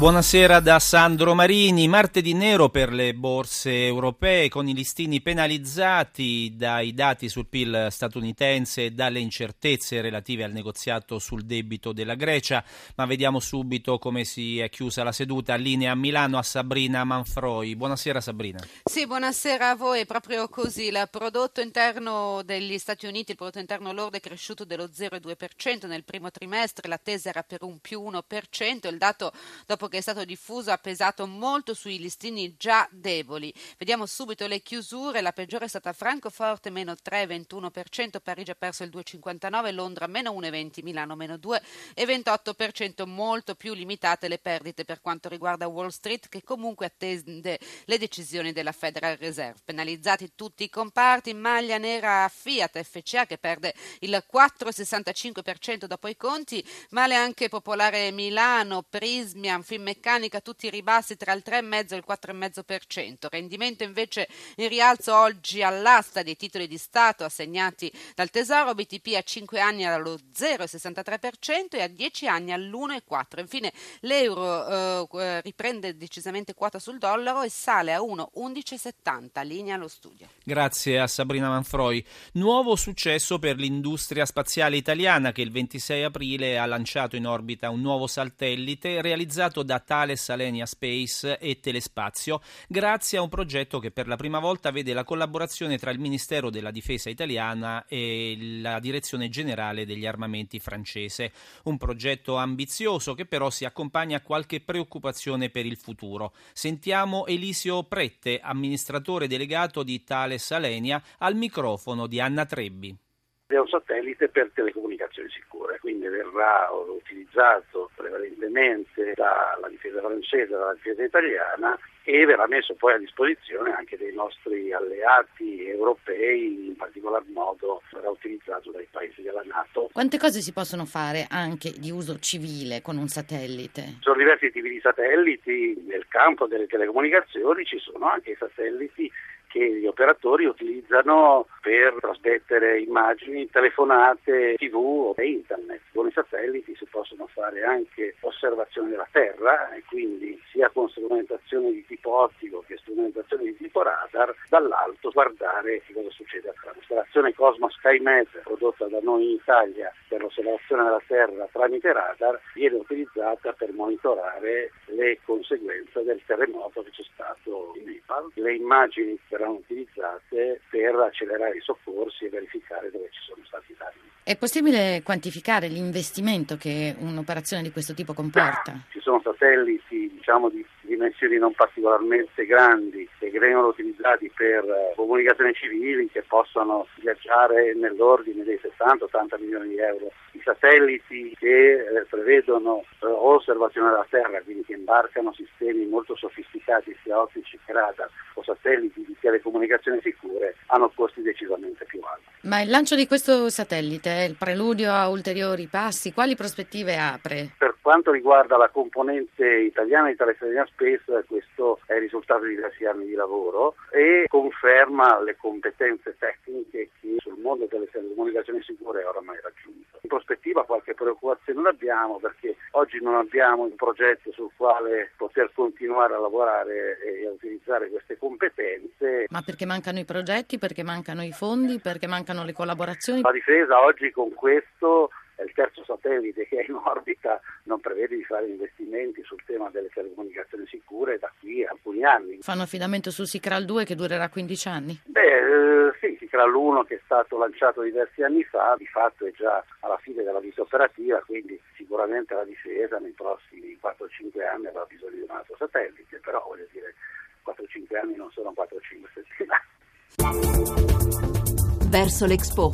Buonasera da Sandro Marini. Martedì nero per le borse europee con i listini penalizzati dai dati sul PIL statunitense e dalle incertezze relative al negoziato sul debito della Grecia. Ma vediamo subito come si è chiusa la seduta. Linea a Milano a Sabrina Manfroi. Buonasera Sabrina. Sì, buonasera a voi. Proprio così il prodotto interno degli Stati Uniti, il prodotto interno lordo è cresciuto dello 0,2% nel primo trimestre, l'attesa era per un più 1%, il dato dopo che è stato diffuso ha pesato molto sui listini già deboli. Vediamo subito le chiusure, la peggiore è stata Francoforte meno 3,21%, Parigi ha perso il 2,59%, Londra meno 1,20%, Milano meno 2,28%, molto più limitate le perdite per quanto riguarda Wall Street che comunque attende le decisioni della Federal Reserve. Penalizzati tutti i comparti, maglia nera Fiat FCA che perde il 4,65% dopo i conti, male anche Popolare Milano, Prismian, Finmeccanica, tutti i ribassi tra il 3,5 e il 4,5%. Rendimento invece in rialzo oggi all'asta dei titoli di Stato assegnati dal Tesoro, BTP a 5 anni allo 0,63% e a 10 anni all'1,4%. Infine l'euro eh, riprende decisamente quota sul dollaro e sale a 1,1170. Linea allo studio. Grazie a Sabrina Manfroi. Nuovo successo per l'industria spaziale italiana che il 26 aprile ha lanciato in orbita un nuovo satellite realizzato da Thales Alenia Space e Telespazio grazie a un progetto che per la prima volta vede la collaborazione tra il Ministero della Difesa italiana e la Direzione Generale degli Armamenti francese. Un progetto ambizioso che però si accompagna a qualche preoccupazione per il futuro. Sentiamo Elisio Prette, amministratore delegato di Thales Alenia, al microfono di Anna Trebbi. È un satellite per telecomunicazioni sicure, quindi verrà utilizzato prevalentemente dalla difesa francese dalla difesa italiana e verrà messo poi a disposizione anche dei nostri alleati europei, in particolar modo verrà utilizzato dai paesi della Nato. Quante cose si possono fare anche di uso civile con un satellite? Ci sono diversi tipi di satelliti, nel campo delle telecomunicazioni ci sono anche i satelliti che gli operatori utilizzano per trasmettere immagini, telefonate, tv e internet. Con i satelliti si possono fare anche osservazioni della Terra e quindi sia con strumentazione di tipo ottico che strumentazione di tipo radar, dall'alto guardare cosa succede a terra. L'installazione Cosmos SkyMet prodotta da noi in Italia per l'osservazione della Terra tramite radar viene utilizzata per monitorare le conseguenze del terremoto che c'è stato in Nepal. Le immagini verranno utilizzate per accelerare i soccorsi e verificare dove ci sono stati danni. È possibile quantificare l'investimento che un'operazione di questo tipo comporta? Ci sono satelliti diciamo, di dimensioni non particolarmente grandi che vengono utilizzati per comunicazioni civili che possono viaggiare nell'ordine dei 60-80 milioni di euro. Satelliti che eh, prevedono eh, osservazione della Terra, quindi che imbarcano sistemi molto sofisticati sia ottici che radar o satelliti di telecomunicazioni sicure, hanno costi decisamente più alti. Ma il lancio di questo satellite è il preludio a ulteriori passi? Quali prospettive apre? Per quanto riguarda la componente italiana di Thales Space, questo è il risultato di diversi anni di lavoro e conferma le competenze tecniche che sul mondo delle telecomunicazioni sicure oramai raggiunto. In prospettiva qualche preoccupazione l'abbiamo perché oggi non abbiamo un progetto sul quale poter continuare a lavorare e a utilizzare queste competenze. Ma perché mancano i progetti, perché mancano i fondi, perché mancano le collaborazioni? La difesa oggi con questo è il terzo satellite che è in orbita, non prevede di fare investimenti sul tema delle telecomunicazioni sicure da qui a alcuni anni. Fanno affidamento sul Sicral 2 che durerà 15 anni? Beh, eh, sì, Sicral 1 che è stato lanciato diversi anni fa, di fatto è già alla fine della vita operativa, quindi sicuramente la difesa nei prossimi 4-5 anni avrà bisogno di un altro satellite, però voglio dire 4-5 anni non sono 4-5 settimane. Verso l'Expo.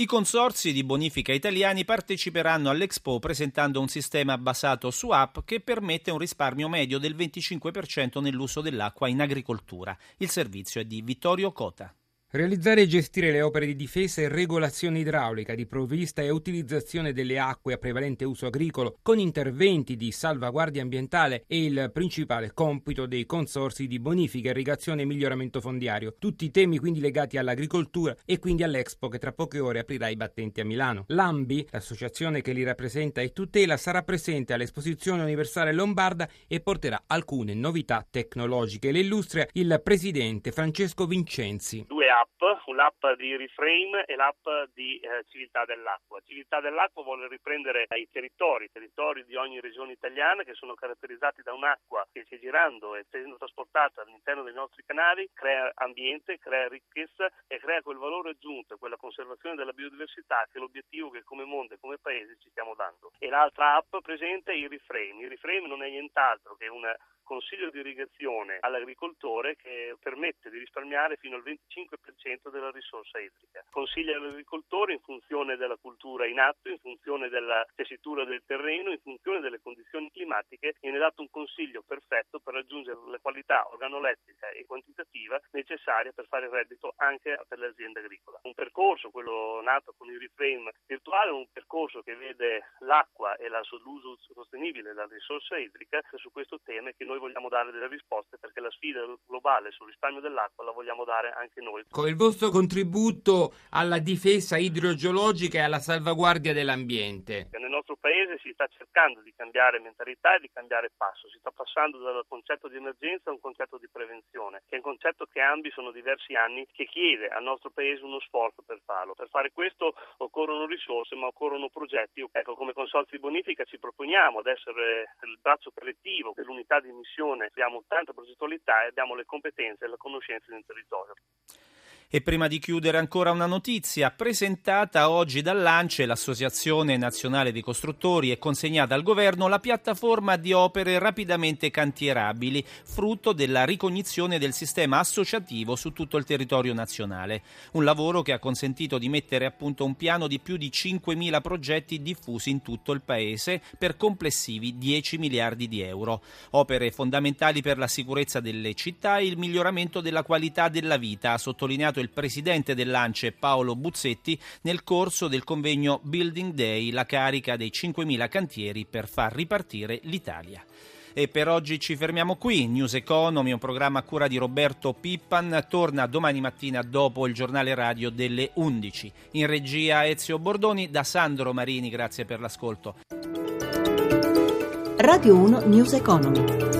I consorzi di bonifica italiani parteciperanno all'Expo presentando un sistema basato su app che permette un risparmio medio del 25% nell'uso dell'acqua in agricoltura. Il servizio è di Vittorio Cota. Realizzare e gestire le opere di difesa e regolazione idraulica di provvista e utilizzazione delle acque a prevalente uso agricolo con interventi di salvaguardia ambientale è il principale compito dei consorsi di bonifica, irrigazione e miglioramento fondiario. Tutti temi quindi legati all'agricoltura e quindi all'Expo che tra poche ore aprirà i battenti a Milano. L'AMBI, l'associazione che li rappresenta e tutela, sarà presente all'Esposizione Universale Lombarda e porterà alcune novità tecnologiche. Le illustria il presidente Francesco Vincenzi. App, l'app di Reframe e l'app di eh, Civiltà dell'Acqua. Civiltà dell'Acqua vuole riprendere i territori, i territori di ogni regione italiana che sono caratterizzati da un'acqua che sta girando e essendo trasportata all'interno dei nostri canali, crea ambiente, crea ricchezza e crea quel valore aggiunto, quella conservazione della biodiversità che è l'obiettivo che come mondo e come paese ci stiamo dando. E l'altra app presente è il Reframe. Il Reframe non è nient'altro che una consiglio di irrigazione all'agricoltore che permette di risparmiare fino al 25% della risorsa idrica. Consiglia all'agricoltore in funzione della cultura in atto, in funzione della tessitura del terreno, in funzione delle condizioni climatiche, viene dato un consiglio perfetto per raggiungere la qualità organolettrica e quantitativa necessaria per fare reddito anche per le aziende agricole. Un percorso, quello nato con il reframe virtuale, un percorso che vede l'acqua e l'uso sostenibile della risorsa idrica su questo tema che noi vogliamo dare delle risposte perché la sfida globale sul risparmio dell'acqua la vogliamo dare anche noi. Con il vostro contributo alla difesa idrogeologica e alla salvaguardia dell'ambiente. Nel nostro paese si sta cercando di cambiare mentalità e di cambiare passo, si sta passando dal concetto di emergenza a un concetto di prevenzione, che è un concetto che Ambi sono diversi anni che chiede al nostro paese uno sforzo per farlo. Per fare questo occorrono risorse ma occorrono progetti. Ecco, come consorzio di bonifica ci proponiamo ad essere il braccio collettivo dell'unità di missione abbiamo tanta progettualità e abbiamo le competenze e la conoscenza del territorio. E prima di chiudere ancora una notizia presentata oggi dall'ANCE, l'Associazione Nazionale dei Costruttori, e consegnata al governo la piattaforma di opere rapidamente cantierabili, frutto della ricognizione del sistema associativo su tutto il territorio nazionale. Un lavoro che ha consentito di mettere a punto un piano di più di 5.000 progetti diffusi in tutto il paese per complessivi 10 miliardi di euro. Opere fondamentali per la sicurezza delle città e il miglioramento della qualità della vita, ha sottolineato il presidente dell'ANCE Paolo Buzzetti nel corso del convegno Building Day, la carica dei 5.000 cantieri per far ripartire l'Italia. E per oggi ci fermiamo qui. News Economy, un programma a cura di Roberto Pippan, torna domani mattina dopo il giornale radio delle 11. In regia Ezio Bordoni, da Sandro Marini, grazie per l'ascolto. Radio 1 News Economy.